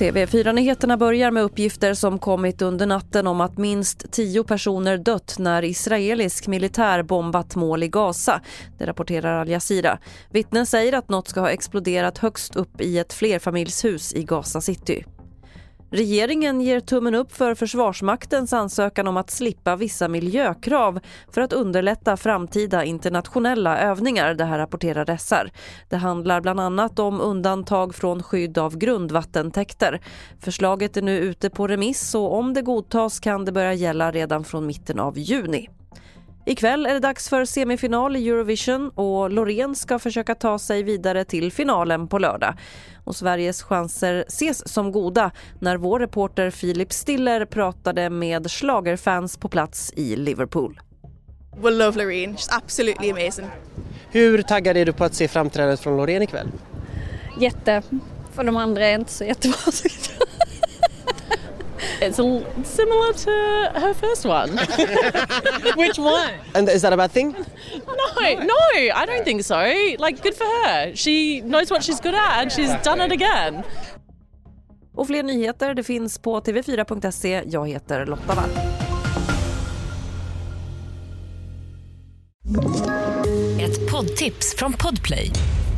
TV4-nyheterna börjar med uppgifter som kommit under natten om att minst tio personer dött när israelisk militär bombat mål i Gaza. Det rapporterar Al Jazeera. Vittnen säger att något ska ha exploderat högst upp i ett flerfamiljshus i Gaza city. Regeringen ger tummen upp för Försvarsmaktens ansökan om att slippa vissa miljökrav för att underlätta framtida internationella övningar, det här rapporterar SR. Det handlar bland annat om undantag från skydd av grundvattentäkter. Förslaget är nu ute på remiss och om det godtas kan det börja gälla redan från mitten av juni. Ikväll är det dags för semifinal i Eurovision och Loreen ska försöka ta sig vidare till finalen på lördag. Och Sveriges chanser ses som goda när vår reporter Filip Stiller pratade med slagerfans på plats i Liverpool. We love Loreen, she's absolutely amazing. Hur taggad är du på att se framträdandet från Loreen ikväll? Jätte, för de andra är inte så jättebra It's a, similar to her first one. Which one? And is that a bad thing? No, no, I don't think so. Like, good for her. She knows what she's good at and she's done it again. Och fler nyheter det finns på tv4.se. Jag heter Lotta Wall. Ett poddtips från Podplay.